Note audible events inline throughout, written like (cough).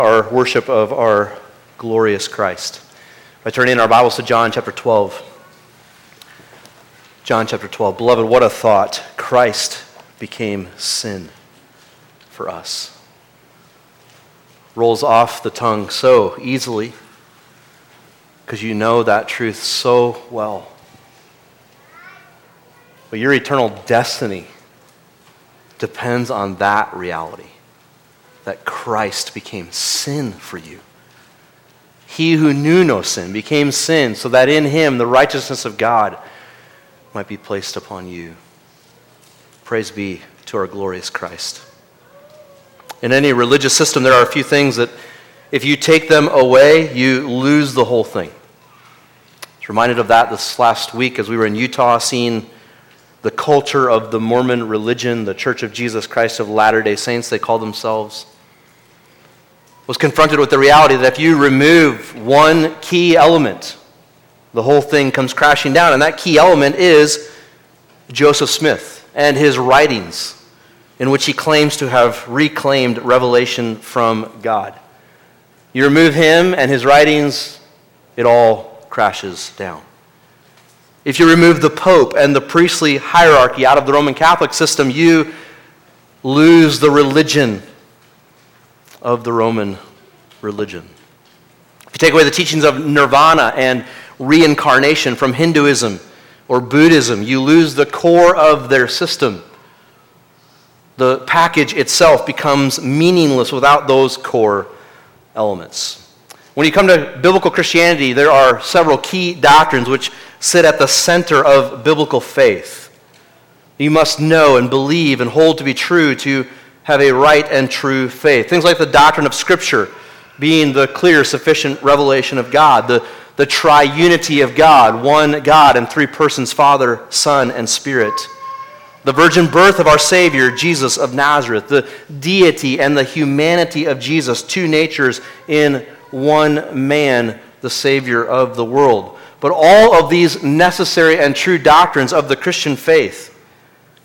our worship of our glorious Christ. By turning our Bibles to John chapter 12. John chapter 12. Beloved, what a thought. Christ became sin for us. Rolls off the tongue so easily because you know that truth so well. But your eternal destiny depends on that reality that Christ became sin for you. He who knew no sin became sin so that in him the righteousness of God might be placed upon you. Praise be to our glorious Christ. In any religious system, there are a few things that if you take them away, you lose the whole thing. I was reminded of that this last week as we were in Utah seeing the culture of the Mormon religion, the Church of Jesus Christ of Latter day Saints, they call themselves was confronted with the reality that if you remove one key element, the whole thing comes crashing down. And that key element is Joseph Smith and his writings, in which he claims to have reclaimed revelation from God. You remove him and his writings, it all crashes down. If you remove the Pope and the priestly hierarchy out of the Roman Catholic system, you lose the religion of the Roman religion. If you take away the teachings of nirvana and reincarnation from Hinduism or Buddhism, you lose the core of their system. The package itself becomes meaningless without those core elements. When you come to biblical Christianity, there are several key doctrines which sit at the center of biblical faith. You must know and believe and hold to be true to have a right and true faith. Things like the doctrine of Scripture being the clear, sufficient revelation of God, the, the triunity of God, one God and three persons, Father, Son, and Spirit. The virgin birth of our Savior, Jesus of Nazareth, the deity and the humanity of Jesus, two natures in one man, the Savior of the world. But all of these necessary and true doctrines of the Christian faith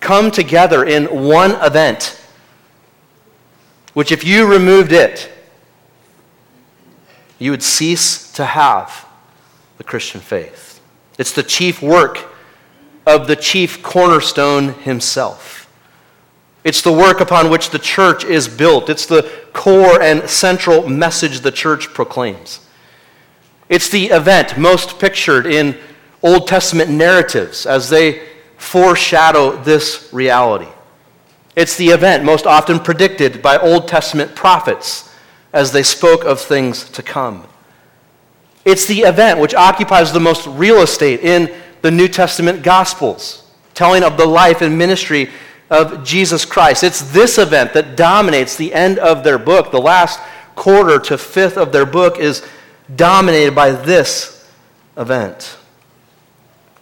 come together in one event which if you removed it, you would cease to have the Christian faith. It's the chief work of the chief cornerstone himself. It's the work upon which the church is built. It's the core and central message the church proclaims. It's the event most pictured in Old Testament narratives as they foreshadow this reality. It's the event most often predicted by Old Testament prophets as they spoke of things to come. It's the event which occupies the most real estate in the New Testament Gospels, telling of the life and ministry of Jesus Christ. It's this event that dominates the end of their book. The last quarter to fifth of their book is dominated by this event.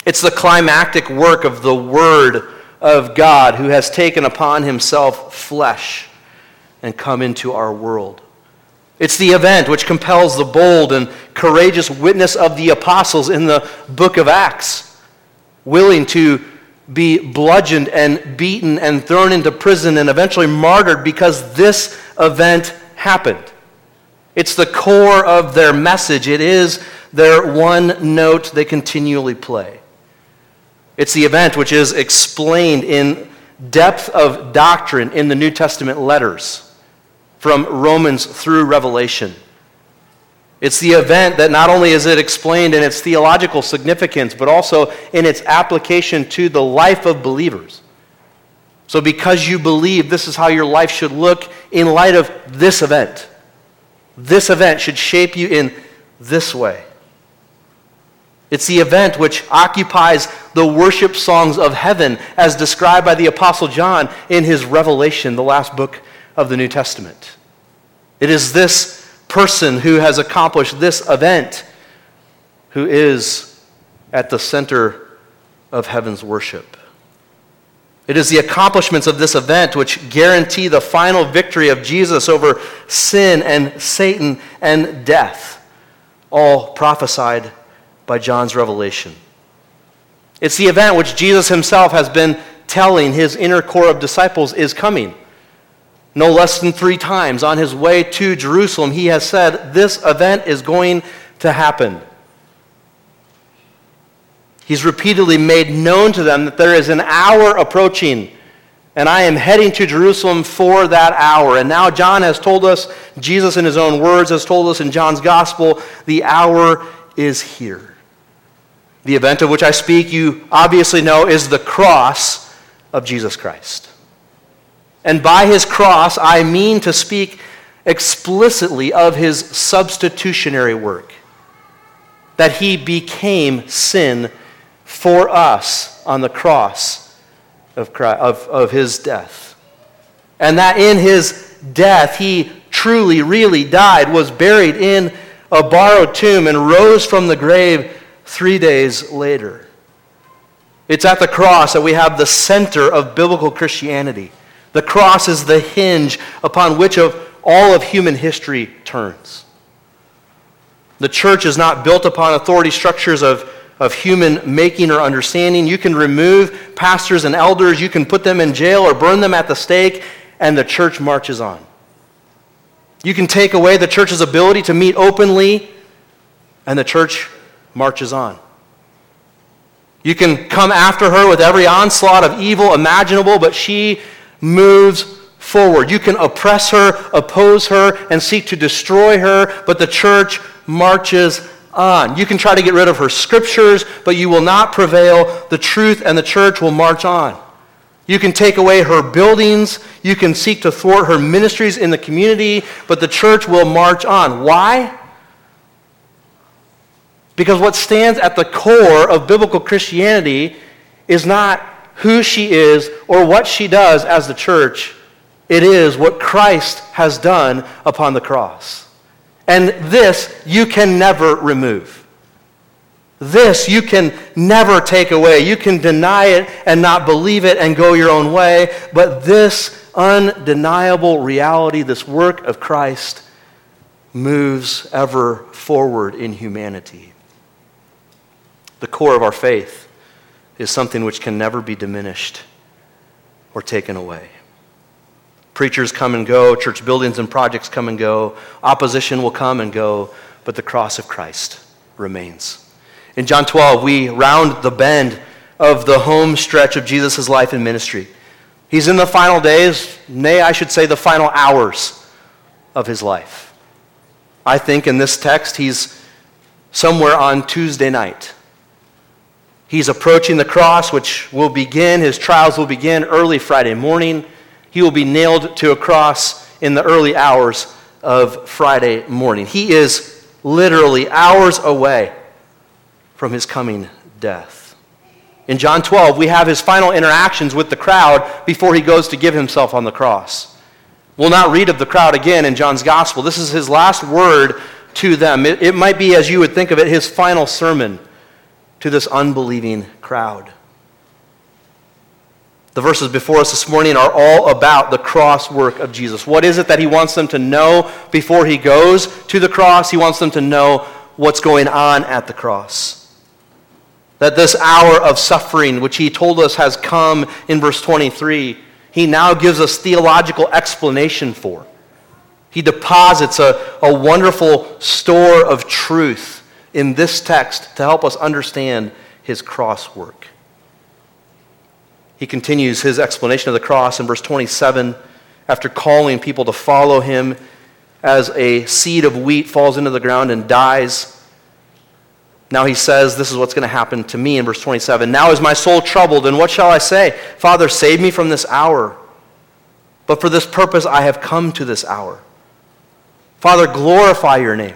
It's the climactic work of the Word of God who has taken upon himself flesh and come into our world. It's the event which compels the bold and courageous witness of the apostles in the book of Acts, willing to be bludgeoned and beaten and thrown into prison and eventually martyred because this event happened. It's the core of their message. It is their one note they continually play. It's the event which is explained in depth of doctrine in the New Testament letters, from Romans through Revelation. It's the event that not only is it explained in its theological significance, but also in its application to the life of believers. So, because you believe this is how your life should look in light of this event, this event should shape you in this way. It's the event which occupies the worship songs of heaven as described by the Apostle John in his Revelation, the last book of the New Testament. It is this person who has accomplished this event who is at the center of heaven's worship. It is the accomplishments of this event which guarantee the final victory of Jesus over sin and Satan and death, all prophesied by John's revelation. It's the event which Jesus himself has been telling his inner core of disciples is coming. No less than three times on his way to Jerusalem, he has said, This event is going to happen. He's repeatedly made known to them that there is an hour approaching, and I am heading to Jerusalem for that hour. And now John has told us, Jesus in his own words has told us in John's gospel, the hour is here. The event of which I speak, you obviously know, is the cross of Jesus Christ. And by his cross, I mean to speak explicitly of his substitutionary work, that he became sin for us on the cross of, Christ, of, of his death. And that in his death, he truly, really died, was buried in a borrowed tomb, and rose from the grave three days later. It's at the cross that we have the center of biblical Christianity. The cross is the hinge upon which of all of human history turns. The church is not built upon authority structures of, of human making or understanding. You can remove pastors and elders, you can put them in jail or burn them at the stake, and the church marches on. You can take away the church's ability to meet openly, and the church marches on. You can come after her with every onslaught of evil imaginable, but she moves forward. You can oppress her, oppose her, and seek to destroy her, but the church marches on. You can try to get rid of her scriptures, but you will not prevail. The truth and the church will march on. You can take away her buildings. You can seek to thwart her ministries in the community, but the church will march on. Why? Because what stands at the core of biblical Christianity is not who she is or what she does as the church. It is what Christ has done upon the cross. And this you can never remove. This you can never take away. You can deny it and not believe it and go your own way. But this undeniable reality, this work of Christ, moves ever forward in humanity. The core of our faith is something which can never be diminished or taken away. Preachers come and go, church buildings and projects come and go, opposition will come and go, but the cross of Christ remains. In John 12, we round the bend of the home stretch of Jesus' life and ministry. He's in the final days, nay, I should say the final hours of his life. I think in this text, he's somewhere on Tuesday night He's approaching the cross, which will begin, his trials will begin early Friday morning. He will be nailed to a cross in the early hours of Friday morning. He is literally hours away from his coming death. In John 12, we have his final interactions with the crowd before he goes to give himself on the cross. We'll not read of the crowd again in John's gospel. This is his last word to them. It, it might be, as you would think of it, his final sermon to this unbelieving crowd. The verses before us this morning are all about the cross work of Jesus. What is it that he wants them to know before he goes to the cross? He wants them to know what's going on at the cross. That this hour of suffering, which he told us has come in verse 23, he now gives us theological explanation for. He deposits a, a wonderful store of truth in this text to help us understand his cross work. He continues his explanation of the cross in verse 27 after calling people to follow him as a seed of wheat falls into the ground and dies. Now he says, This is what's going to happen to me in verse 27. Now is my soul troubled, and what shall I say? Father, save me from this hour. But for this purpose I have come to this hour. Father, glorify your name.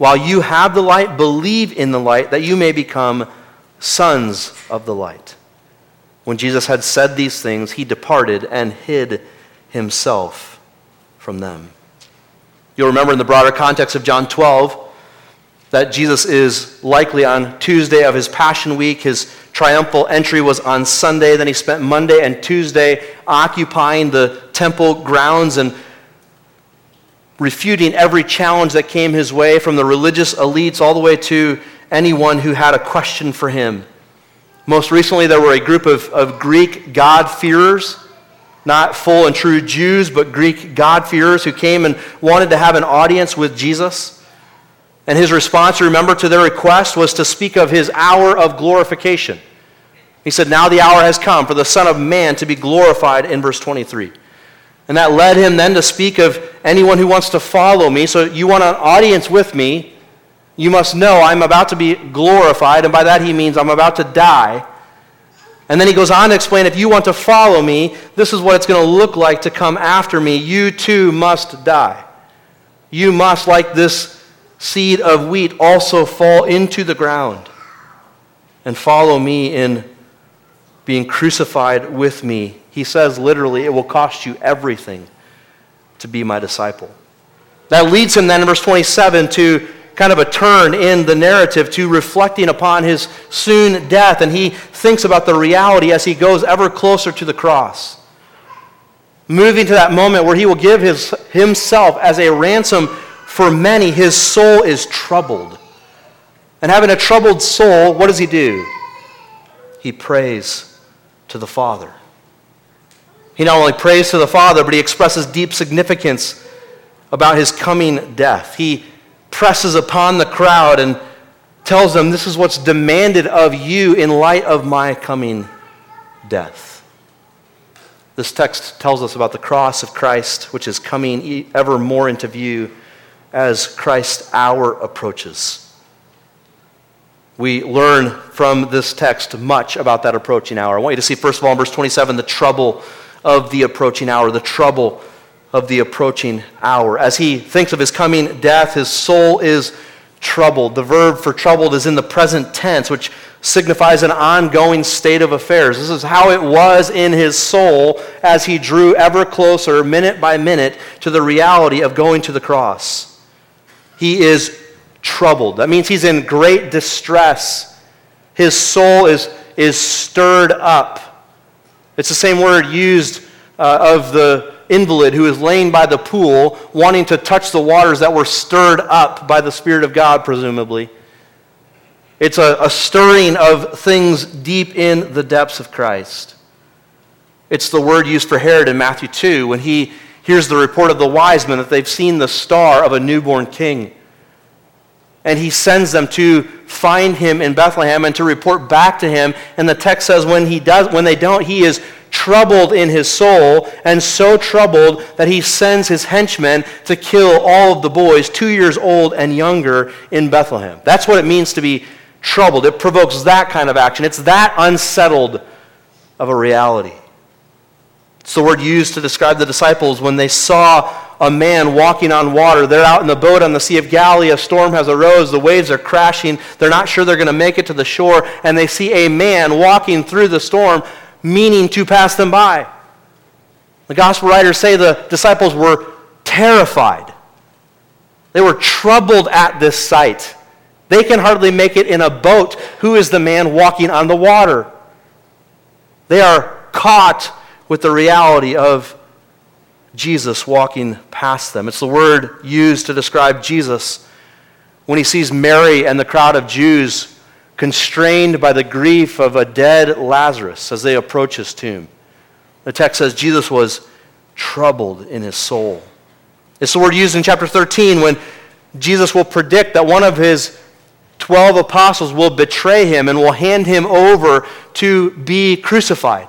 While you have the light, believe in the light, that you may become sons of the light. When Jesus had said these things, he departed and hid himself from them. You'll remember in the broader context of John 12 that Jesus is likely on Tuesday of his Passion Week. His triumphal entry was on Sunday. Then he spent Monday and Tuesday occupying the temple grounds and refuting every challenge that came his way from the religious elites all the way to anyone who had a question for him. Most recently, there were a group of, of Greek God-fearers, not full and true Jews, but Greek God-fearers who came and wanted to have an audience with Jesus. And his response, remember, to their request was to speak of his hour of glorification. He said, Now the hour has come for the Son of Man to be glorified in verse 23. And that led him then to speak of anyone who wants to follow me. So you want an audience with me, you must know I'm about to be glorified. And by that he means I'm about to die. And then he goes on to explain if you want to follow me, this is what it's going to look like to come after me. You too must die. You must, like this seed of wheat, also fall into the ground and follow me in being crucified with me he says literally, it will cost you everything to be my disciple. That leads him then in verse 27 to kind of a turn in the narrative to reflecting upon his soon death. And he thinks about the reality as he goes ever closer to the cross. Moving to that moment where he will give his, himself as a ransom for many, his soul is troubled. And having a troubled soul, what does he do? He prays to the Father. He not only prays to the Father, but he expresses deep significance about his coming death. He presses upon the crowd and tells them, This is what's demanded of you in light of my coming death. This text tells us about the cross of Christ, which is coming ever more into view as Christ's hour approaches. We learn from this text much about that approaching hour. I want you to see, first of all, in verse 27, the trouble of the approaching hour, the trouble of the approaching hour. As he thinks of his coming death, his soul is troubled. The verb for troubled is in the present tense, which signifies an ongoing state of affairs. This is how it was in his soul as he drew ever closer, minute by minute, to the reality of going to the cross. He is troubled. That means he's in great distress. His soul is, is stirred up. It's the same word used uh, of the invalid who is laying by the pool, wanting to touch the waters that were stirred up by the Spirit of God, presumably. It's a, a stirring of things deep in the depths of Christ. It's the word used for Herod in Matthew 2 when he hears the report of the wise men that they've seen the star of a newborn king. And he sends them to find him in Bethlehem and to report back to him. And the text says when he does when they don't, he is troubled in his soul, and so troubled that he sends his henchmen to kill all of the boys, two years old and younger, in Bethlehem. That's what it means to be troubled. It provokes that kind of action. It's that unsettled of a reality. It's the word used to describe the disciples when they saw a man walking on water. They're out in the boat on the Sea of Galilee. A storm has arose. The waves are crashing. They're not sure they're going to make it to the shore. And they see a man walking through the storm, meaning to pass them by. The gospel writers say the disciples were terrified. They were troubled at this sight. They can hardly make it in a boat. Who is the man walking on the water? They are caught with the reality of Jesus walking past them. It's the word used to describe Jesus when he sees Mary and the crowd of Jews constrained by the grief of a dead Lazarus as they approach his tomb. The text says Jesus was troubled in his soul. It's the word used in chapter 13 when Jesus will predict that one of his 12 apostles will betray him and will hand him over to be crucified.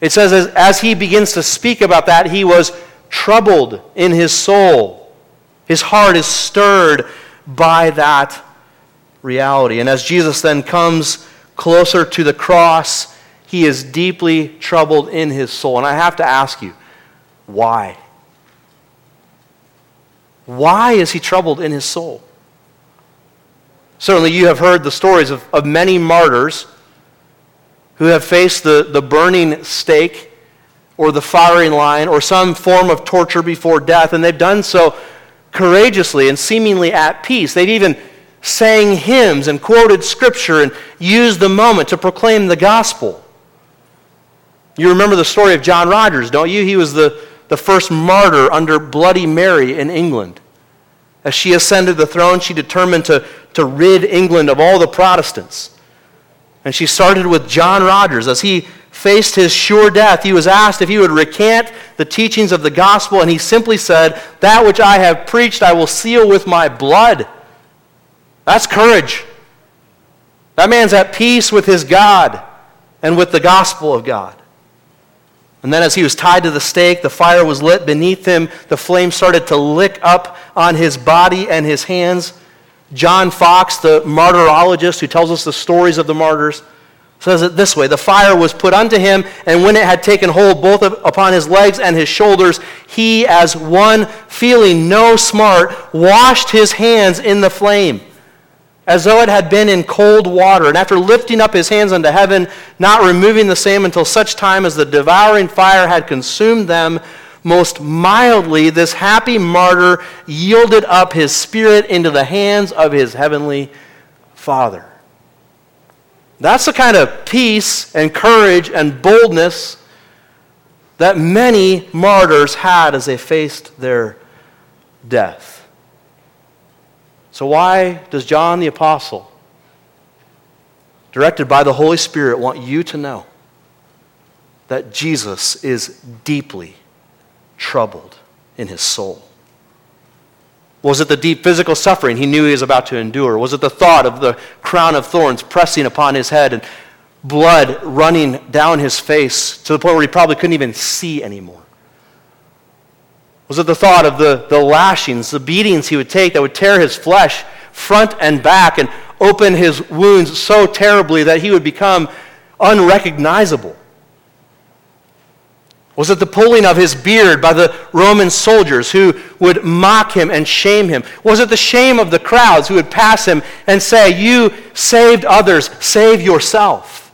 It says, as, as he begins to speak about that, he was troubled in his soul. His heart is stirred by that reality. And as Jesus then comes closer to the cross, he is deeply troubled in his soul. And I have to ask you, why? Why is he troubled in his soul? Certainly, you have heard the stories of, of many martyrs who have faced the, the burning stake or the firing line or some form of torture before death, and they've done so courageously and seemingly at peace. They've even sang hymns and quoted scripture and used the moment to proclaim the gospel. You remember the story of John Rogers, don't you? He was the, the first martyr under Bloody Mary in England. As she ascended the throne, she determined to, to rid England of all the Protestants. And she started with John Rogers. As he faced his sure death, he was asked if he would recant the teachings of the gospel, and he simply said, That which I have preached, I will seal with my blood. That's courage. That man's at peace with his God and with the gospel of God. And then, as he was tied to the stake, the fire was lit beneath him. The flame started to lick up on his body and his hands. John Foxe, the martyrologist who tells us the stories of the martyrs, says it this way The fire was put unto him, and when it had taken hold both upon his legs and his shoulders, he, as one feeling no smart, washed his hands in the flame, as though it had been in cold water. And after lifting up his hands unto heaven, not removing the same until such time as the devouring fire had consumed them, most mildly, this happy martyr yielded up his spirit into the hands of his heavenly Father. That's the kind of peace and courage and boldness that many martyrs had as they faced their death. So, why does John the Apostle, directed by the Holy Spirit, want you to know that Jesus is deeply troubled in his soul? Was it the deep physical suffering he knew he was about to endure? Was it the thought of the crown of thorns pressing upon his head and blood running down his face to the point where he probably couldn't even see anymore? Was it the thought of the, the lashings, the beatings he would take that would tear his flesh front and back and open his wounds so terribly that he would become unrecognizable? Was it the pulling of his beard by the Roman soldiers who would mock him and shame him? Was it the shame of the crowds who would pass him and say, You saved others, save yourself?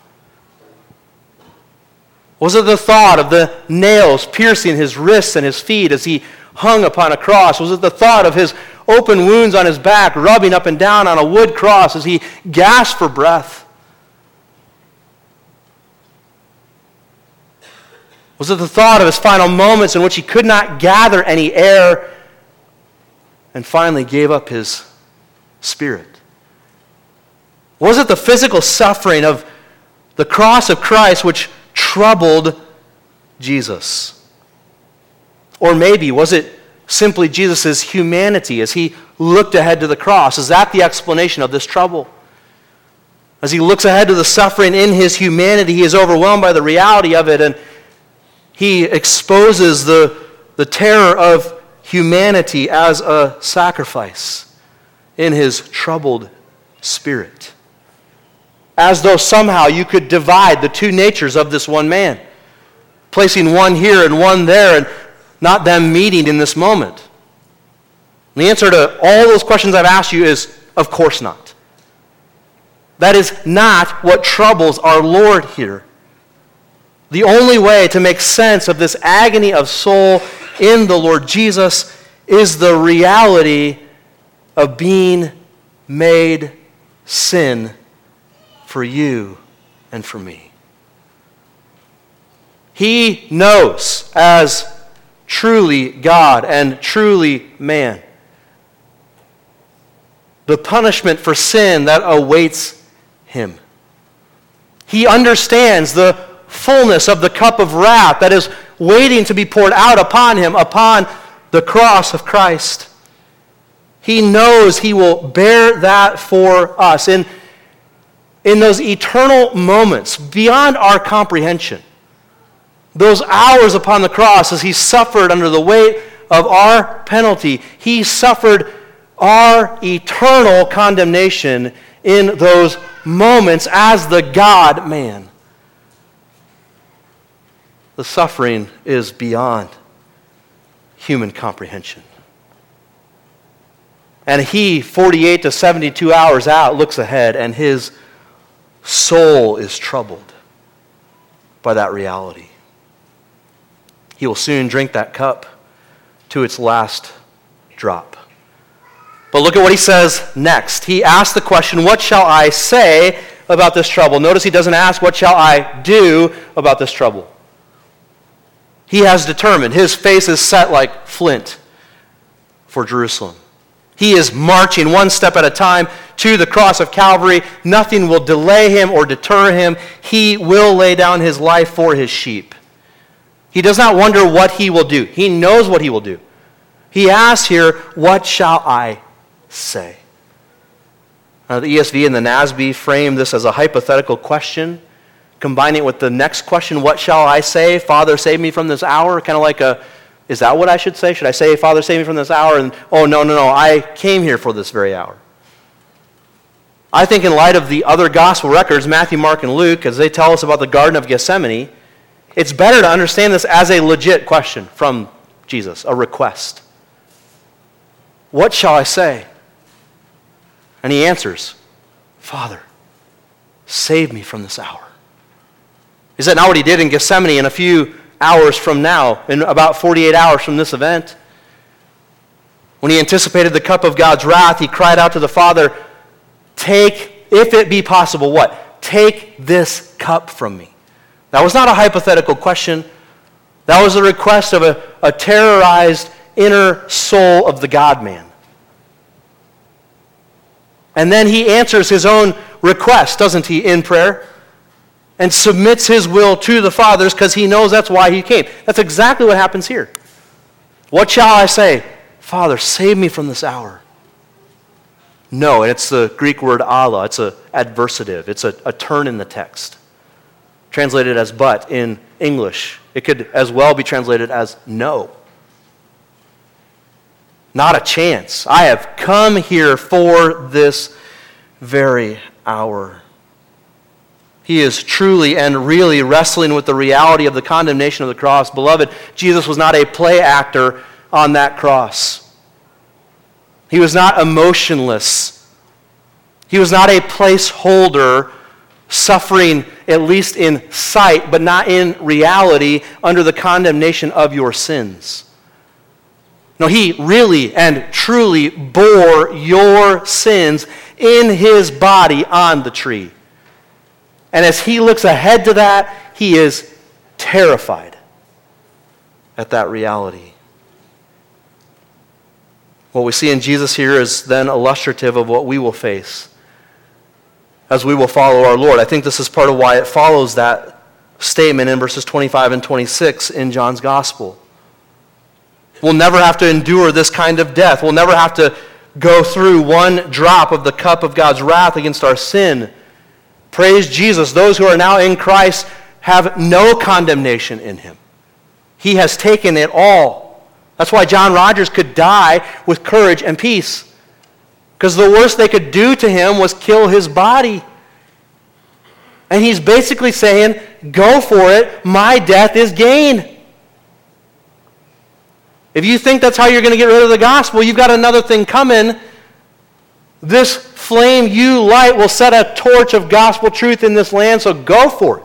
Was it the thought of the nails piercing his wrists and his feet as he hung upon a cross? Was it the thought of his open wounds on his back rubbing up and down on a wood cross as he gasped for breath? Was it the thought of his final moments in which he could not gather any air and finally gave up his spirit? Was it the physical suffering of the cross of Christ which troubled Jesus? Or maybe was it simply Jesus' humanity as he looked ahead to the cross? Is that the explanation of this trouble? As he looks ahead to the suffering in his humanity, he is overwhelmed by the reality of it and he exposes the, the terror of humanity as a sacrifice in his troubled spirit. As though somehow you could divide the two natures of this one man, placing one here and one there, and not them meeting in this moment. And the answer to all those questions I've asked you is of course not. That is not what troubles our Lord here. The only way to make sense of this agony of soul in the Lord Jesus is the reality of being made sin for you and for me. He knows as truly God and truly man the punishment for sin that awaits him. He understands the fullness of the cup of wrath that is waiting to be poured out upon him upon the cross of Christ. He knows he will bear that for us. In, in those eternal moments beyond our comprehension, those hours upon the cross as he suffered under the weight of our penalty. He suffered our eternal condemnation in those moments as the God man. The suffering is beyond human comprehension. And he, 48 to 72 hours out, looks ahead, and his soul is troubled by that reality. He will soon drink that cup to its last drop. But look at what he says next. He asks the question, What shall I say about this trouble? Notice he doesn't ask, What shall I do about this trouble? He has determined. His face is set like flint for Jerusalem. He is marching one step at a time to the cross of Calvary. Nothing will delay him or deter him. He will lay down his life for his sheep. He does not wonder what he will do. He knows what he will do. He asks here, What shall I say? Now, the ESV and the NASB frame this as a hypothetical question, combining it with the next question, What shall I say? Father, save me from this hour. Kind of like a is that what I should say? Should I say, Father, save me from this hour? And, oh, no, no, no, I came here for this very hour. I think, in light of the other gospel records, Matthew, Mark, and Luke, as they tell us about the Garden of Gethsemane, it's better to understand this as a legit question from Jesus, a request. What shall I say? And he answers, Father, save me from this hour. Is that not what he did in Gethsemane in a few hours from now, in about 48 hours from this event. When he anticipated the cup of God's wrath, he cried out to the Father, Take, if it be possible, what? Take this cup from me. That was not a hypothetical question. That was a request of a, a terrorized inner soul of the God man. And then he answers his own request, doesn't he, in prayer? And submits his will to the Father's because he knows that's why he came. That's exactly what happens here. What shall I say? Father, save me from this hour. No, and it's the Greek word alla. It's an adversative, it's a, a turn in the text. Translated as but in English. It could as well be translated as no. Not a chance. I have come here for this very hour. He is truly and really wrestling with the reality of the condemnation of the cross. Beloved, Jesus was not a play actor on that cross. He was not emotionless. He was not a placeholder suffering, at least in sight, but not in reality, under the condemnation of your sins. No, he really and truly bore your sins in his body on the tree. And as he looks ahead to that, he is terrified at that reality. What we see in Jesus here is then illustrative of what we will face as we will follow our Lord. I think this is part of why it follows that statement in verses 25 and 26 in John's Gospel. We'll never have to endure this kind of death. We'll never have to go through one drop of the cup of God's wrath against our sin Praise Jesus. Those who are now in Christ have no condemnation in him. He has taken it all. That's why John Rogers could die with courage and peace. Because the worst they could do to him was kill his body. And he's basically saying, Go for it. My death is gain. If you think that's how you're going to get rid of the gospel, you've got another thing coming. This flame you light will set a torch of gospel truth in this land, so go for it.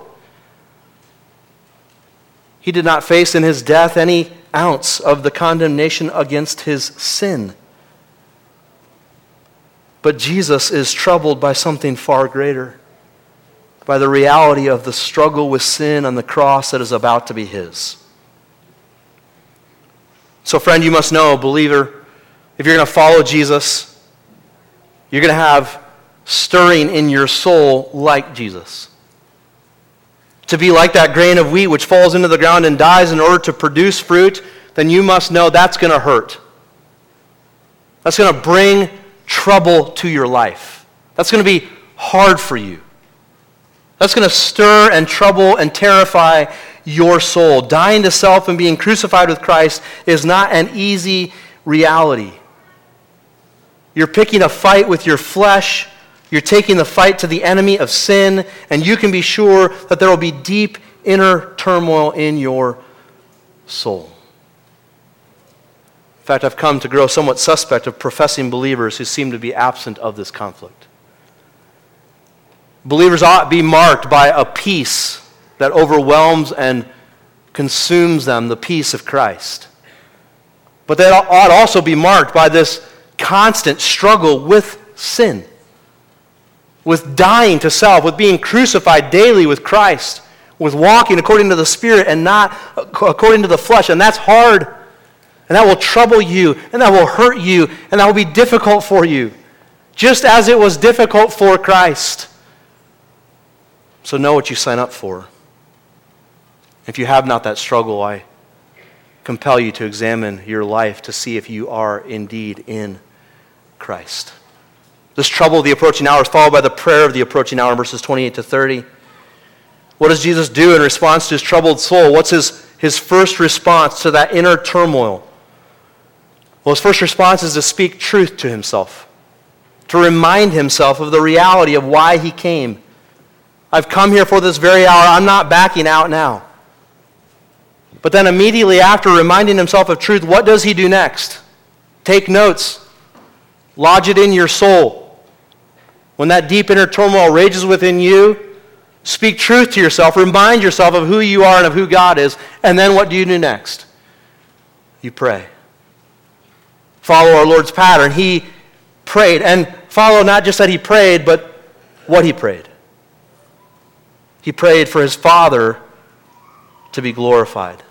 He did not face in his death any ounce of the condemnation against his sin. But Jesus is troubled by something far greater, by the reality of the struggle with sin on the cross that is about to be his. So, friend, you must know, believer, if you're going to follow Jesus, you're going to have stirring in your soul like Jesus. To be like that grain of wheat which falls into the ground and dies in order to produce fruit, then you must know that's going to hurt. That's going to bring trouble to your life. That's going to be hard for you. That's going to stir and trouble and terrify your soul. Dying to self and being crucified with Christ is not an easy reality. You're picking a fight with your flesh. You're taking the fight to the enemy of sin, and you can be sure that there will be deep inner turmoil in your soul. In fact, I've come to grow somewhat suspect of professing believers who seem to be absent of this conflict. Believers ought to be marked by a peace that overwhelms and consumes them, the peace of Christ. But they ought also be marked by this constant struggle with sin, with dying to self, with being crucified daily with Christ, with walking according to the Spirit and not according to the flesh. And that's hard. And that will trouble you, and that will hurt you, and that will be difficult for you, just as it was difficult for Christ. So know what you sign up for. If you have not that struggle, I compel you to examine your life to see if you are indeed in Christ. This trouble of the approaching hour is followed by the prayer of the approaching hour, verses 28 to 30. What does Jesus do in response to his troubled soul? What's his, his first response to that inner turmoil? Well, his first response is to speak truth to himself, to remind himself of the reality of why he came I've come here for this very hour. I'm not backing out now. But then immediately after reminding himself of truth, what does he do next? Take notes. Lodge it in your soul. When that deep inner turmoil rages within you, speak truth to yourself. Remind yourself of who you are and of who God is. And then what do you do next? You pray. Follow our Lord's pattern. He prayed. And follow not just that he prayed, but what he prayed. He prayed for his Father to be glorified.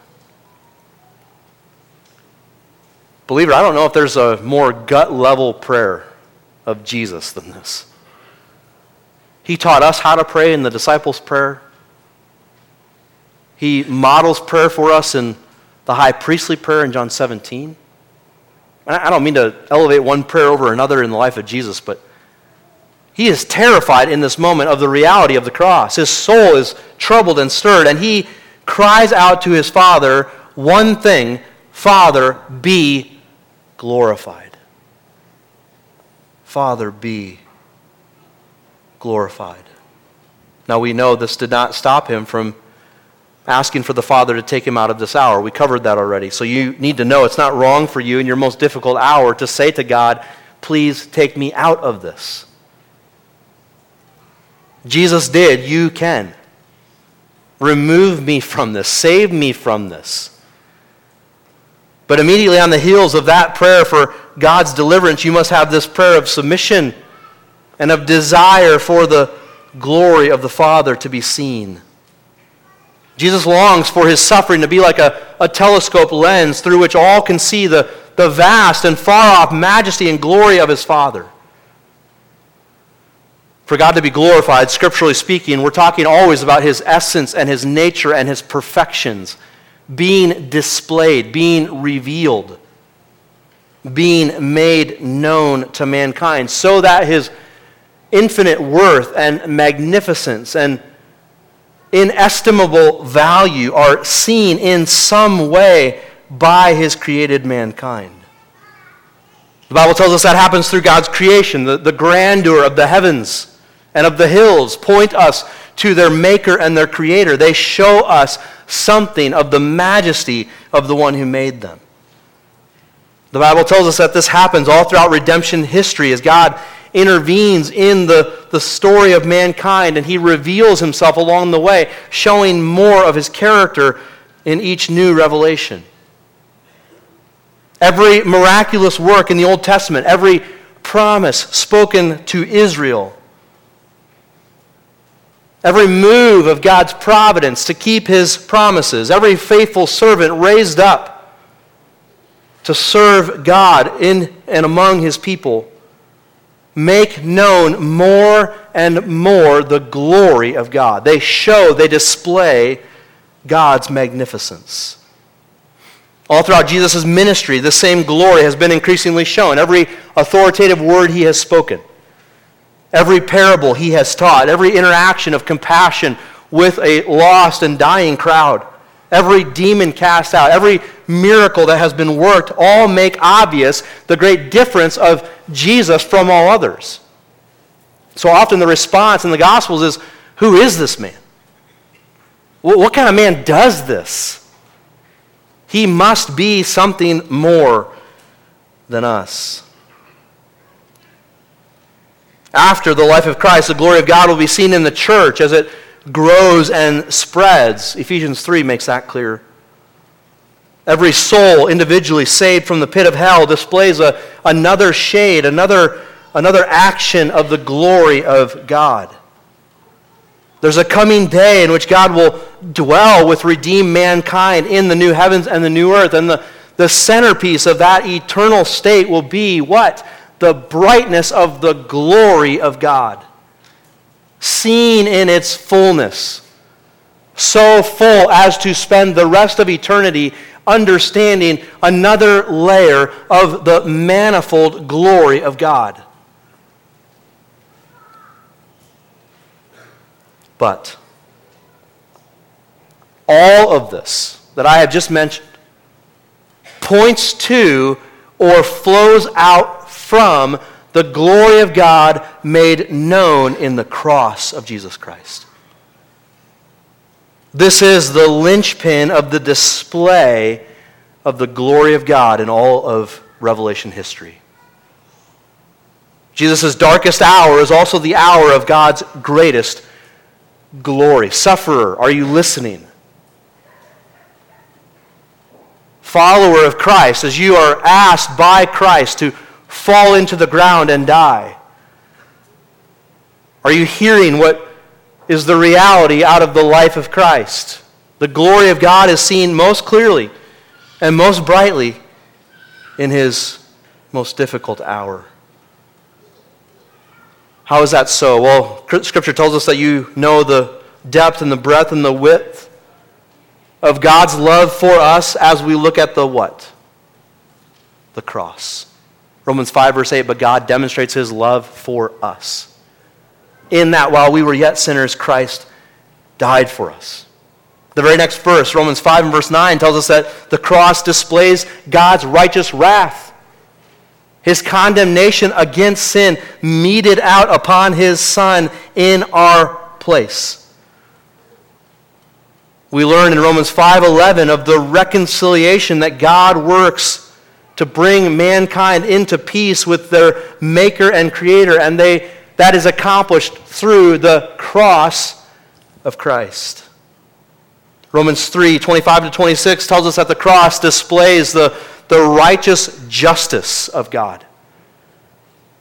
Believer, I don't know if there's a more gut level prayer of Jesus than this. He taught us how to pray in the disciples' prayer. He models prayer for us in the high priestly prayer in John 17. I don't mean to elevate one prayer over another in the life of Jesus, but he is terrified in this moment of the reality of the cross. His soul is troubled and stirred, and he cries out to his Father one thing Father, be glorified. Father, be glorified. Now we know this did not stop him from asking for the Father to take him out of this hour. We covered that already. So you need to know it's not wrong for you in your most difficult hour to say to God, Please take me out of this. Jesus did, you can. Remove me from this. Save me from this. But immediately on the heels of that prayer for God's deliverance, you must have this prayer of submission and of desire for the glory of the Father to be seen. Jesus longs for his suffering to be like a, a telescope lens through which all can see the, the vast and far off majesty and glory of his Father for God to be glorified, scripturally speaking, we're talking always about his essence and his nature and his perfections being displayed, being revealed, being made known to mankind, so that his infinite worth and magnificence and inestimable value are seen in some way by his created mankind. The Bible tells us that happens through God's creation, the, the grandeur of the heavens and of the hills point us to their maker and their creator. They show us something of the majesty of the one who made them. The Bible tells us that this happens all throughout redemption history as God intervenes in the, the story of mankind and he reveals himself along the way, showing more of his character in each new revelation. Every miraculous work in the Old Testament, every promise spoken to Israel, every move of God's providence to keep his promises, every faithful servant raised up to serve God in and among his people, make known more and more the glory of God. They show, they display God's magnificence. All throughout Jesus' ministry, the same glory has been increasingly shown. Every authoritative word he has spoken every parable he has taught, every interaction of compassion with a lost and dying crowd, every demon cast out, every miracle that has been worked, all make obvious the great difference of Jesus from all others. So often the response in the Gospels is Who is this man? What kind of man does this? He must be something more than us. After the life of Christ, the glory of God will be seen in the church as it grows and spreads. Ephesians 3 makes that clear. Every soul individually saved from the pit of hell displays a, another shade, another, another action of the glory of God. There's a coming day in which God will dwell with redeemed mankind in the new heavens and the new earth. And the, the centerpiece of that eternal state will be what? The brightness of the glory of God, seen in its fullness, so full as to spend the rest of eternity understanding another layer of the manifold glory of God. But all of this that I have just mentioned points to or flows out from the glory of God made known in the cross of Jesus Christ. This is the linchpin of the display of the glory of God in all of Revelation history. Jesus' darkest hour is also the hour of God's greatest glory. Sufferer, are you listening? Follower of Christ, as you are asked by Christ to fall into the ground and die. Are you hearing what is the reality out of the life of Christ? The glory of God is seen most clearly and most brightly in his most difficult hour. How is that so? Well, Scripture tells us that you know the depth and the breadth and the width of God's love for us as we look at the what? The cross. Romans 5, verse 8, but God demonstrates his love for us. In that while we were yet sinners, Christ died for us. The very next verse, Romans 5 and verse 9, tells us that the cross displays God's righteous wrath his condemnation against sin meted out upon his Son in our place. We learn in Romans 5:11 of the reconciliation that God works to bring mankind into peace with their maker and creator and they that is accomplished through the cross of Christ. Romans 3 25 to 26 tells us that the cross displays the the righteous justice of God.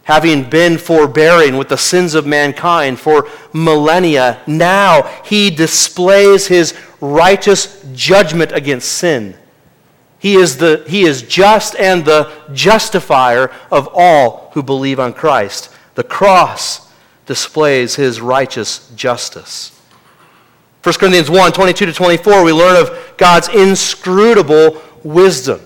Having been forbearing with the sins of mankind for millennia, now he displays his righteous judgment against sin. He is, the, he is just and the justifier of all who believe on Christ. The cross displays his righteous justice. 1 Corinthians 1 22 to 24, we learn of God's inscrutable wisdom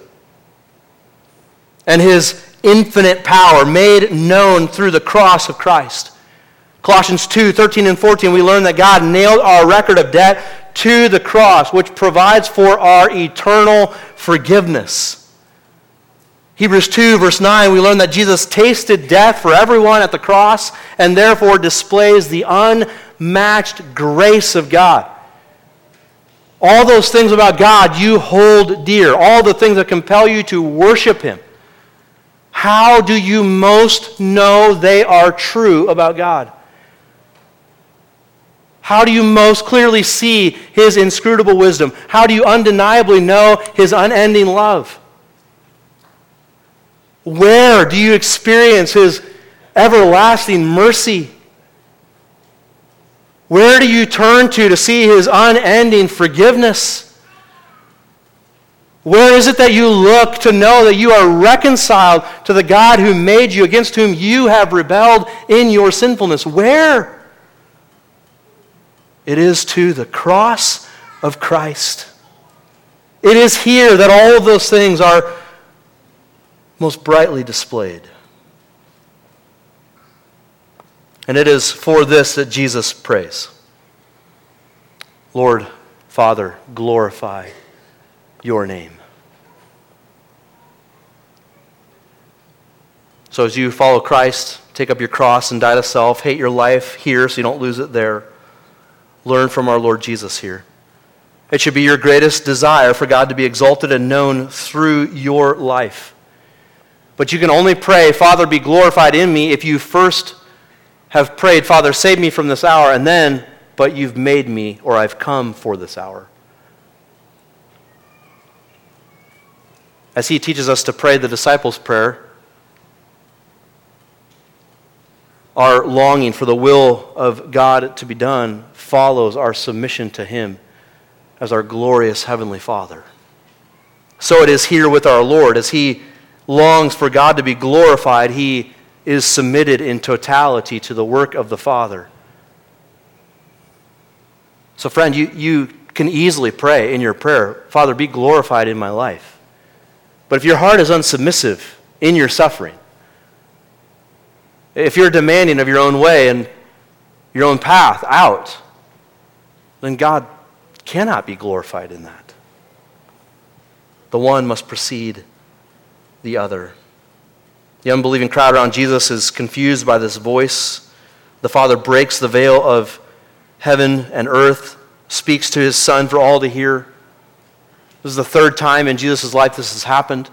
and his infinite power made known through the cross of Christ. Colossians 2 13 and 14, we learn that God nailed our record of debt to the cross, which provides for our eternal forgiveness. Hebrews 2, verse 9, we learn that Jesus tasted death for everyone at the cross and therefore displays the unmatched grace of God. All those things about God you hold dear, all the things that compel you to worship Him. How do you most know they are true about God? How do you most clearly see his inscrutable wisdom? How do you undeniably know his unending love? Where do you experience his everlasting mercy? Where do you turn to to see his unending forgiveness? Where is it that you look to know that you are reconciled to the God who made you, against whom you have rebelled in your sinfulness? Where? It is to the cross of Christ. It is here that all of those things are most brightly displayed. And it is for this that Jesus prays Lord, Father, glorify your name. So as you follow Christ, take up your cross and die to self, hate your life here so you don't lose it there. Learn from our Lord Jesus here. It should be your greatest desire for God to be exalted and known through your life. But you can only pray, Father, be glorified in me, if you first have prayed, Father, save me from this hour, and then, but you've made me, or I've come for this hour. As he teaches us to pray the disciples' prayer, our longing for the will of God to be done follows our submission to him as our glorious heavenly Father. So it is here with our Lord. As he longs for God to be glorified, he is submitted in totality to the work of the Father. So, friend, you, you can easily pray in your prayer, Father, be glorified in my life. But if your heart is unsubmissive in your suffering, if you're demanding of your own way and your own path out, then God cannot be glorified in that. The one must precede the other. The unbelieving crowd around Jesus is confused by this voice. The Father breaks the veil of heaven and earth, speaks to his Son for all to hear. This is the third time in Jesus' life this has happened.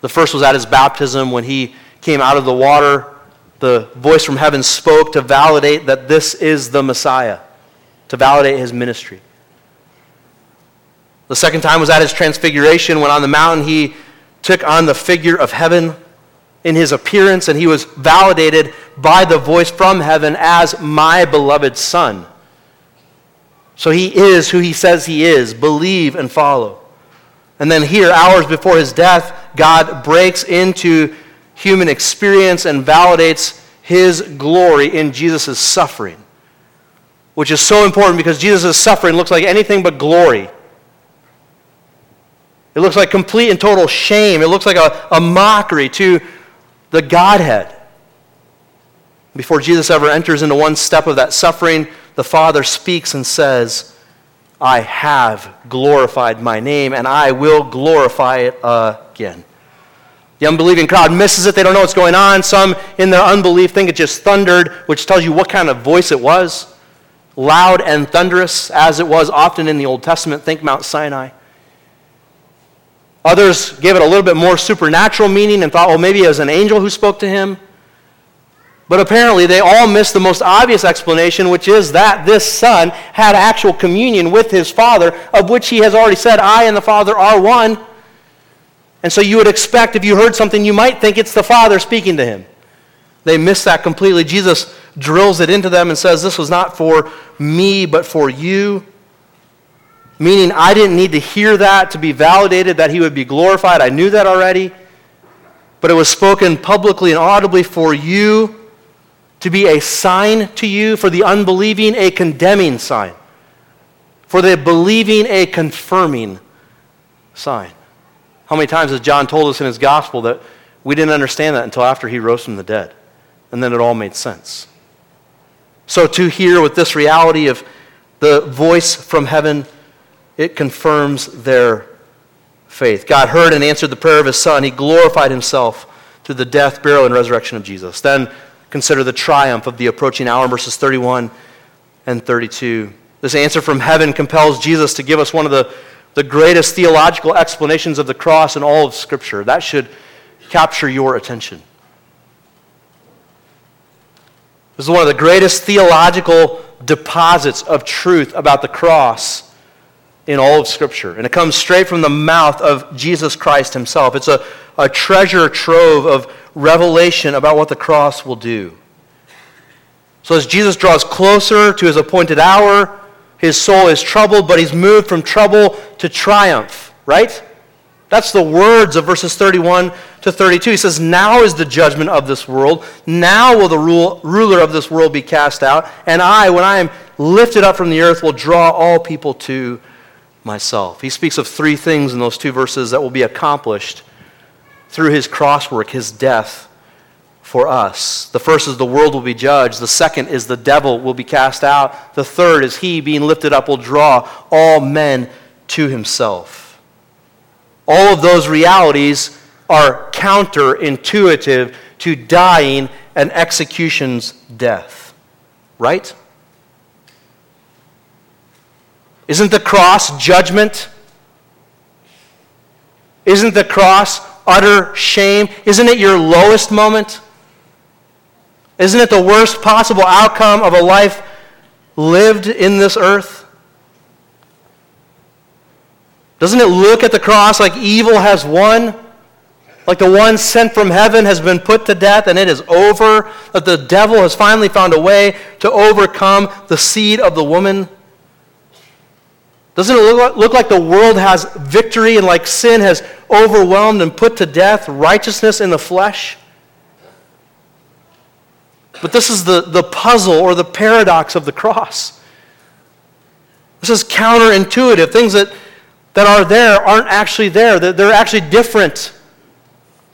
The first was at his baptism when he came out of the water. The voice from heaven spoke to validate that this is the Messiah, to validate his ministry. The second time was at his transfiguration when on the mountain he took on the figure of heaven in his appearance, and he was validated by the voice from heaven as my beloved Son. So he is who he says he is. Believe and follow. And then here, hours before his death, God breaks into human experience and validates his glory in Jesus' suffering, which is so important because Jesus' suffering looks like anything but glory. It looks like complete and total shame. It looks like a, a mockery to the Godhead. Before Jesus ever enters into one step of that suffering, the Father speaks and says, I have glorified my name, and I will glorify it again. The unbelieving crowd misses it. They don't know what's going on. Some, in their unbelief, think it just thundered, which tells you what kind of voice it was. Loud and thunderous, as it was often in the Old Testament. Think Mount Sinai. Others gave it a little bit more supernatural meaning and thought, well, maybe it was an angel who spoke to him. But apparently, they all missed the most obvious explanation, which is that this son had actual communion with his father, of which he has already said, I and the father are one. And so you would expect, if you heard something, you might think it's the father speaking to him. They miss that completely. Jesus drills it into them and says, This was not for me, but for you meaning I didn't need to hear that to be validated that he would be glorified. I knew that already. But it was spoken publicly and audibly for you to be a sign to you, for the unbelieving, a condemning sign, for the believing, a confirming sign. How many times has John told us in his gospel that we didn't understand that until after he rose from the dead? And then it all made sense. So, to hear with this reality of the voice from heaven, it confirms their faith. God heard and answered the prayer of his son. He glorified himself through the death, burial, and resurrection of Jesus. Then consider the triumph of the approaching hour, verses 31 and 32. This answer from heaven compels Jesus to give us one of the, the greatest theological explanations of the cross in all of Scripture. That should capture your attention. This is one of the greatest theological deposits of truth about the cross in all of Scripture. And it comes straight from the mouth of Jesus Christ himself. It's a, a treasure trove of revelation about what the cross will do. So as Jesus draws closer to his appointed hour, his soul is troubled, but he's moved from trouble to triumph, right? That's the words of verses 31 to 32. He says, Now is the judgment of this world. Now will the rule, ruler of this world be cast out. And I, when I am lifted up from the earth, will draw all people to myself. He speaks of three things in those two verses that will be accomplished through his cross work, his death for us. The first is the world will be judged. The second is the devil will be cast out. The third is he being lifted up will draw all men to himself. All of those realities are counterintuitive to dying and execution's death. Right? Isn't the cross judgment? Isn't the cross utter shame? Isn't it your lowest moment? Isn't it the worst possible outcome of a life lived in this earth? Doesn't it look at the cross like evil has won? Like the one sent from heaven has been put to death and it is over? That the devil has finally found a way to overcome the seed of the woman? Doesn't it look, like the world has victory and like sin has overwhelmed and put to death righteousness in the flesh? But this is the, the puzzle or the paradox of the cross. This is counterintuitive. Things that, that are there aren't actually there, they're, they're actually different.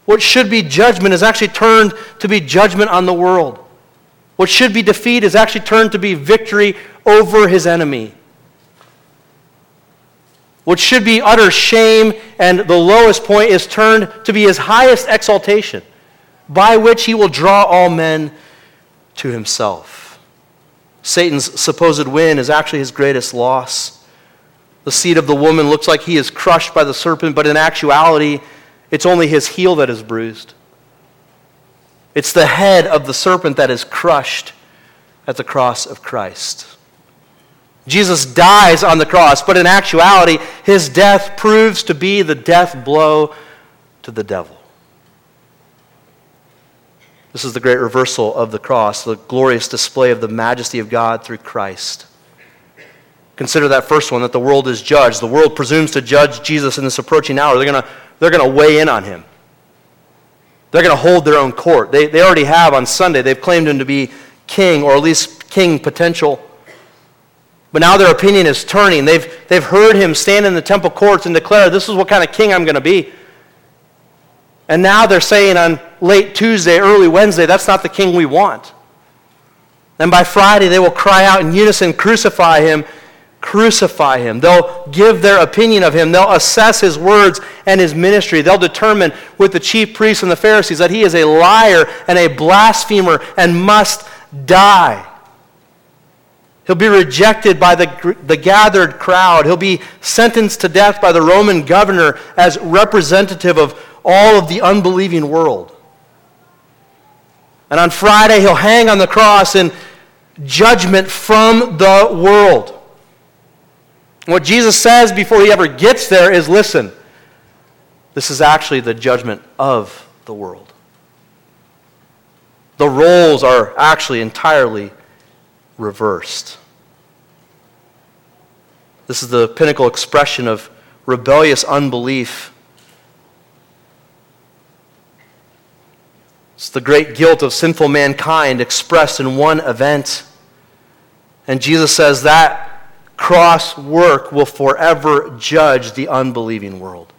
What should be judgment is actually turned to be judgment on the world. What should be defeat is actually turned to be victory over his enemy. What should be utter shame and the lowest point is turned to be his highest exaltation, by which he will draw all men to himself. Satan's supposed win is actually his greatest loss. The seed of the woman looks like he is crushed by the serpent, but in actuality, it's only his heel that is bruised. It's the head of the serpent that is crushed at the cross of Christ. Jesus dies on the cross, but in actuality, his death proves to be the death blow to the devil. This is the great reversal of the cross, the glorious display of the majesty of God through Christ. Consider that first one that the world is judged. The world presumes to judge Jesus in this approaching hour. They're going to they're to weigh in on him. They're going to hold their own court. They, they already have on Sunday. They've claimed him to be king, or at least king potential. But now their opinion is turning. They've, they've heard him stand in the temple courts and declare, This is what kind of king I'm going to be. And now they're saying on late Tuesday, early Wednesday, that's not the king we want. And by Friday, they will cry out in unison, Crucify him, crucify him. They'll give their opinion of him. They'll assess his words and his ministry. They'll determine with the chief priests and the Pharisees that he is a liar and a blasphemer and must die. He'll be rejected by the, the gathered crowd. He'll be sentenced to death by the Roman governor as representative of all of the unbelieving world. And on Friday, he'll hang on the cross in judgment from the world. what Jesus says before he ever gets there is listen, this is actually the judgment of the world. The roles are actually entirely reversed. This is the pinnacle expression of rebellious unbelief It's the great guilt of sinful mankind expressed in one event. And Jesus says that cross work will forever judge the unbelieving world.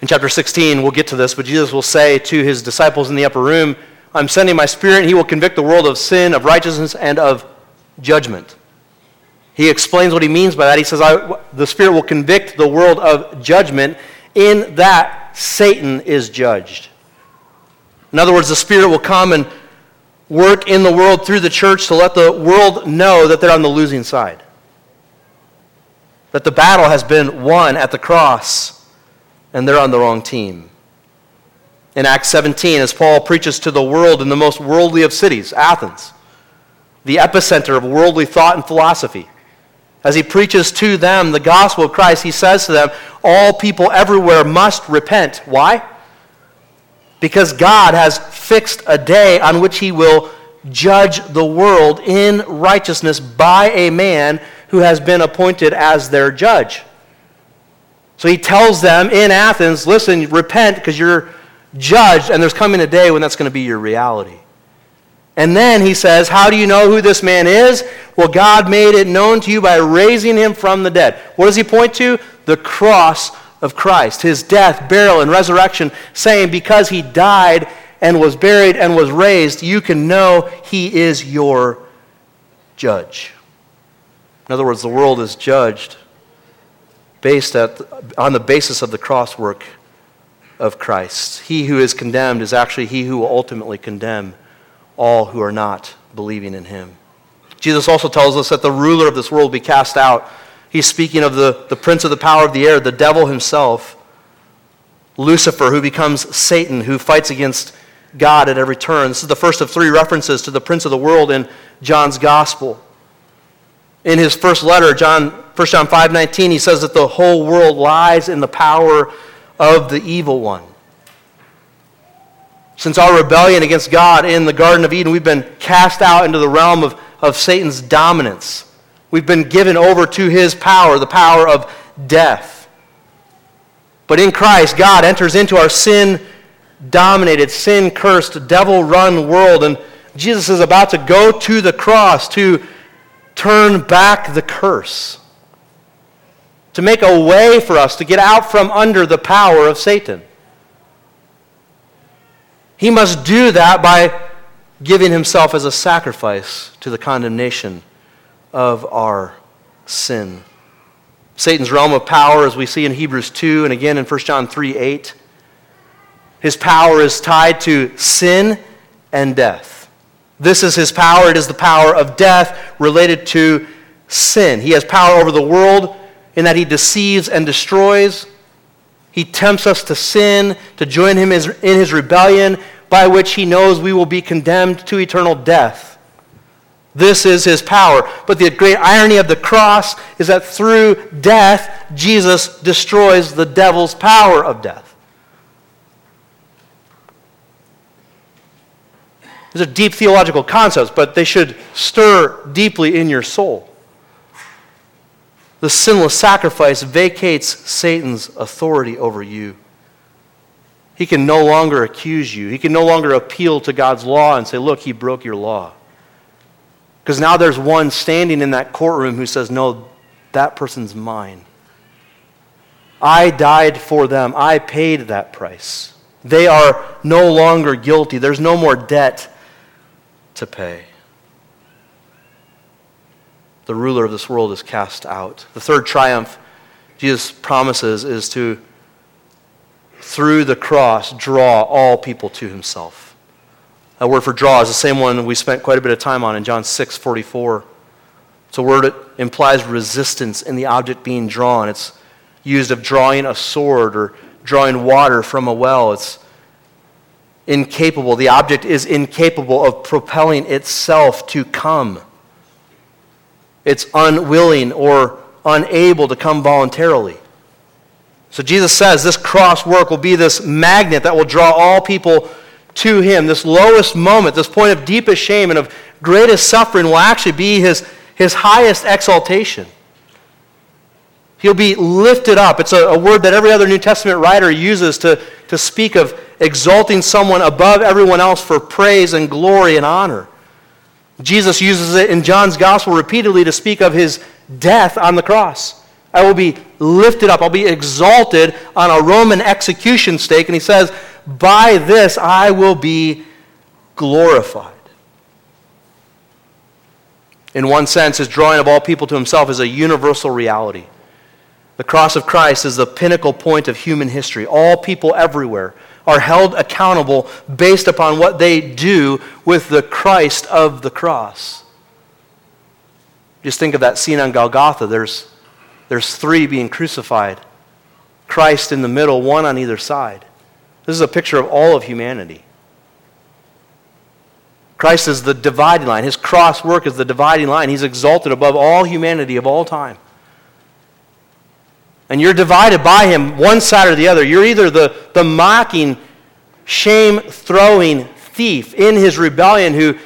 In chapter 16, we'll get to this, but Jesus will say to his disciples in the upper room, I'm sending my spirit, and he will convict the world of sin, of righteousness, and of judgment. He explains what he means by that. He says, The Spirit will convict the world of judgment, in that Satan is judged. In other words, the Spirit will come and work in the world through the church to let the world know that they're on the losing side. That the battle has been won at the cross and they're on the wrong team. In Acts 17, as Paul preaches to the world in the most worldly of cities, Athens, the epicenter of worldly thought and philosophy, as he preaches to them the gospel of Christ, he says to them, All people everywhere must repent. Why? Because God has fixed a day on which he will judge the world in righteousness by a man who has been appointed as their judge. So he tells them in Athens, listen, repent because you're judged, and there's coming a day when that's going to be your reality. And then he says, How do you know who this man is? Well, God made it known to you by raising him from the dead. What does he point to? The cross of Christ, his death, burial, and resurrection, saying, Because he died and was buried and was raised, you can know he is your judge. In other words, the world is judged based at, on the basis of the cross work of Christ. He who is condemned is actually he who will ultimately condemn all who are not believing in him. Jesus also tells us that the ruler of this world will be cast out. He's speaking of the, the prince of the power of the air, the devil himself, Lucifer, who becomes Satan, who fights against God at every turn. This is the first of three references to the prince of the world in John's gospel. In his first letter, John, 1 John 5:19, he says that the whole world lies in the power of the evil one. Since our rebellion against God in the Garden of Eden, we've been cast out into the realm of, of Satan's dominance. We've been given over to his power, the power of death. But in Christ, God enters into our sin dominated, sin cursed, devil run world, and Jesus is about to go to the cross to turn back the curse, to make a way for us to get out from under the power of Satan. He must do that by giving himself as a sacrifice to the condemnation of our sin. Satan's realm of power, as we see in Hebrews 2 and again in 1 John 3 8, his power is tied to sin and death. This is his power. It is the power of death related to sin. He has power over the world in that he deceives and destroys. He tempts us to sin, to join him in his rebellion, by which he knows we will be condemned to eternal death. This is his power. But the great irony of the cross is that through death, Jesus destroys the devil's power of death. These are deep theological concepts, but they should stir deeply in your soul. The sinless sacrifice vacates Satan's authority over you. He can no longer accuse you. He can no longer appeal to God's law and say, Look, he broke your law. Because now there's one standing in that courtroom who says, No, that person's mine. I died for them, I paid that price. They are no longer guilty. There's no more debt to pay the ruler of this world is cast out. The third triumph Jesus promises is to, through the cross, draw all people to himself. That word for draw is the same one we spent quite a bit of time on in John 6 44. It's a word that implies resistance in the object being drawn. It's used of drawing a sword or drawing water from a well. It's incapable. The object is incapable of propelling itself to come. It's unwilling or unable to come voluntarily. So Jesus says this cross work will be this magnet that will draw all people to him. This lowest moment, this point of deepest shame and of greatest suffering will actually be his, his highest exaltation. He'll be lifted up. It's a, a, word that every other New Testament writer uses to, to speak of exalting someone above everyone else for praise and glory and honor. Jesus uses it in John's gospel repeatedly to speak of his death on the cross. I will be lifted up, I'll be exalted on a Roman execution stake. And he says, By this I will be glorified. In one sense, his drawing of all people to himself is a universal reality. The cross of Christ is the pinnacle point of human history. All people everywhere are held accountable based upon what they do with the Christ of the cross. Just think of that scene on Golgotha. There's, there's three being crucified Christ in the middle, one on either side. This is a picture of all of humanity. Christ is the dividing line. His cross work is the dividing line. He's exalted above all humanity of all time and you're divided by him one side or the other. You're either the, the mocking, shame throwing thief in his rebellion who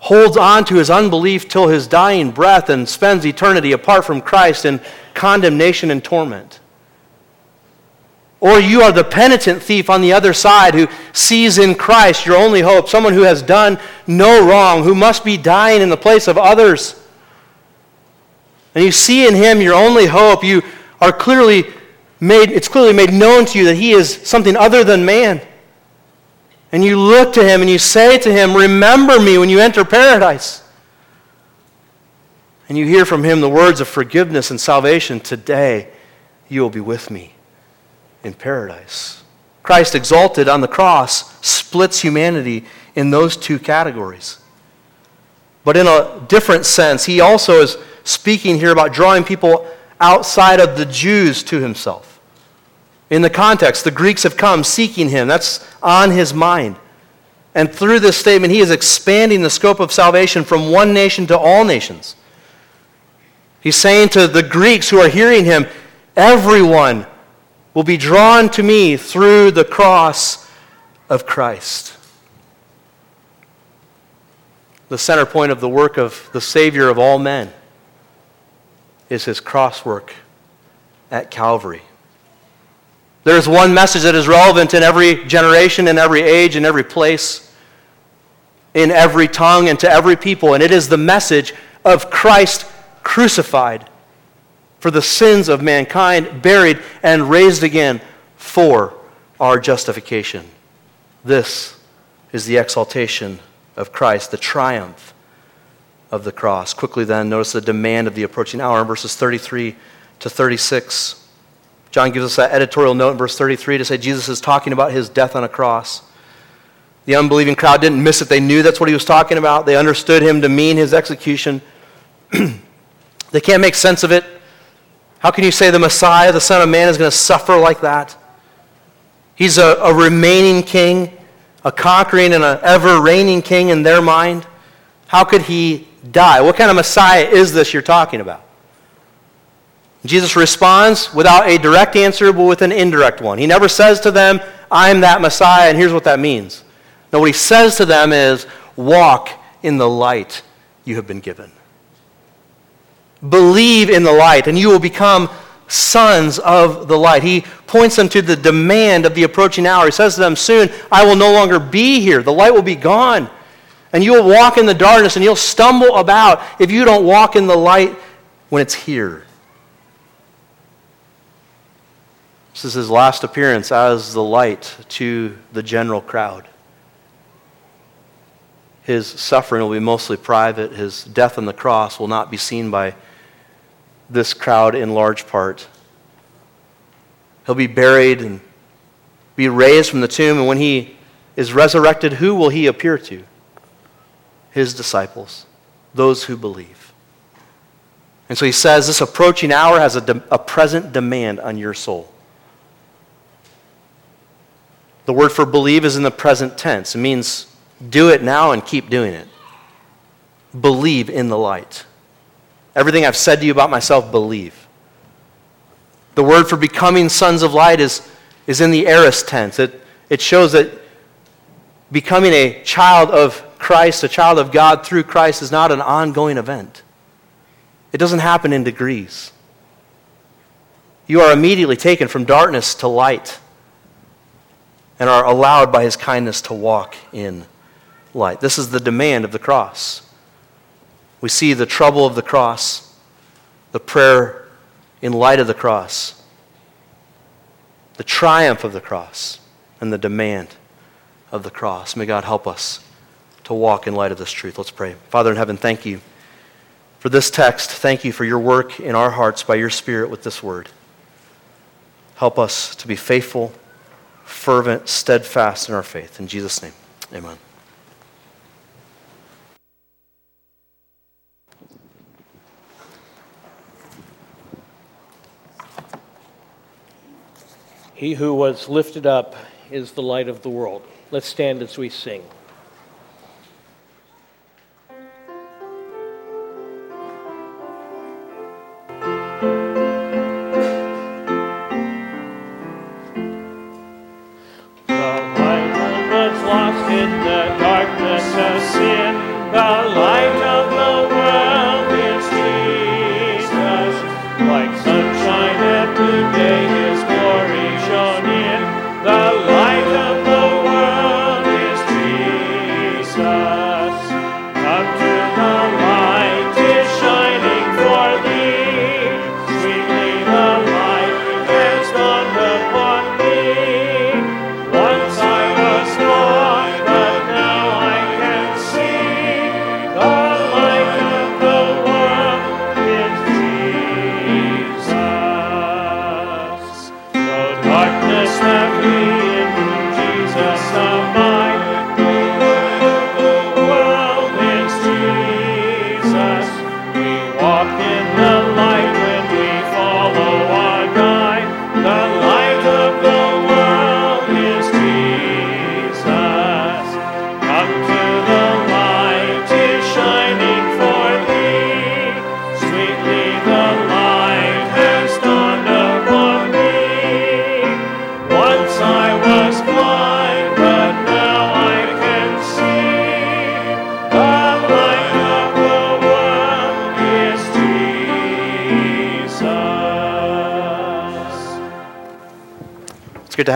holds on to his unbelief till his dying breath and spends eternity apart from Christ in condemnation and torment. Or you are the penitent thief on the other side who sees in Christ your only hope, someone who has done no wrong, who must be dying in the place of others. And you see in him your only hope. You are clearly made, it's clearly made known to you that he is something other than man. And you look to him and you say to him, Remember me when you enter paradise. And you hear from him the words of forgiveness and salvation. Today, you will be with me in paradise. Christ exalted on the cross splits humanity in those two categories. But in a different sense, he also is speaking here about drawing people outside of the Jews to himself. In the context, the Greeks have come seeking him. That's on his mind. And through this statement, he is expanding the scope of salvation from one nation to all nations. He's saying to the Greeks who are hearing him, everyone will be drawn to me through the cross of Christ. The center point of the work of the Savior of all men is his cross work at Calvary. There's one message that is relevant in every generation, in every age, in every place, in every tongue, and to every people, and it is the message of Christ crucified for the sins of mankind, buried, and raised again for our justification. This is the exaltation of Christ, the triumph of the cross. Quickly, then, notice the demand of the approaching hour in verses 33 to 36. John gives us that editorial note in verse 33 to say Jesus is talking about his death on a cross. The unbelieving crowd didn't miss it. They knew that's what he was talking about. They understood him to mean his execution. (clears throat) they can't make sense of it. How can you say the Messiah, the Son of Man, is going to suffer like that? He's a, a remaining king, a conquering and an ever reigning king in their mind. How could he die? What kind of Messiah is this you're talking about? Jesus responds without a direct answer, but with an indirect one. He never says to them, I'm that Messiah, and here's what that means. No, what he says to them is, walk in the light you have been given. Believe in the light, and you will become sons of the light. He points them to the demand of the approaching hour. He says to them, Soon I will no longer be here. The light will be gone. And you'll walk in the darkness and you'll stumble about if you don't walk in the light when it's here. This is his last appearance as the light to the general crowd. His suffering will be mostly private. His death on the cross will not be seen by this crowd in large part. He'll be buried and be raised from the tomb, and when he is resurrected, who will he appear to? His disciples, those who believe. And so he says this approaching hour has a, de- a present demand on your soul. The word for believe is in the present tense. It means do it now and keep doing it. Believe in the light. Everything I've said to you about myself, believe. The word for becoming sons of light is, is in the aorist tense. It, it shows that becoming a child of Christ, a child of God through Christ, is not an ongoing event. It doesn't happen in degrees. You are immediately taken from darkness to light and are allowed by his kindness to walk in light. This is the demand of the cross. We see the trouble of the cross, the prayer in light of the cross, the triumph of the cross, and the demand of the cross. May God help us to walk in light of this truth. Let's pray. Father in heaven, thank you for this text. Thank you for your work in our hearts by your Spirit with this word. Help us to be faithful, fervent, steadfast in our faith. In Jesus' name, amen. He who was lifted up is the light of the world. Let's stand as we sing.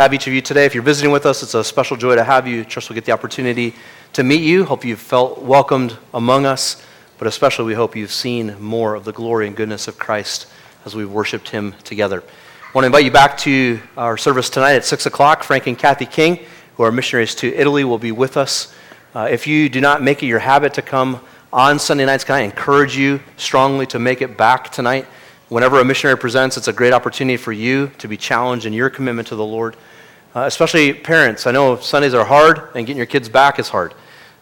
Have each of you today. If you're visiting with us, it's a special joy to have you. Trust we'll get the opportunity to meet you. Hope you've felt welcomed among us, but especially we hope you've seen more of the glory and goodness of Christ as we've worshiped him together. I want to invite you back to our service tonight at 6 o'clock. Frank and Kathy King, who are missionaries to Italy, will be with us. Uh, if you do not make it your habit to come on Sunday nights, can I encourage you strongly to make it back tonight? Whenever a missionary presents, it's a great opportunity for you to be challenged in your commitment to the Lord. Uh, especially parents. I know Sundays are hard, and getting your kids back is hard.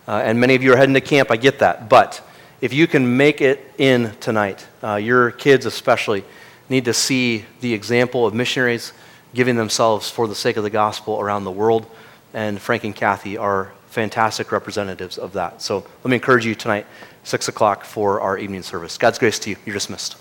Uh, and many of you are heading to camp, I get that. But if you can make it in tonight, uh, your kids especially need to see the example of missionaries giving themselves for the sake of the gospel around the world. And Frank and Kathy are fantastic representatives of that. So let me encourage you tonight, 6 o'clock for our evening service. God's grace to you. You're dismissed.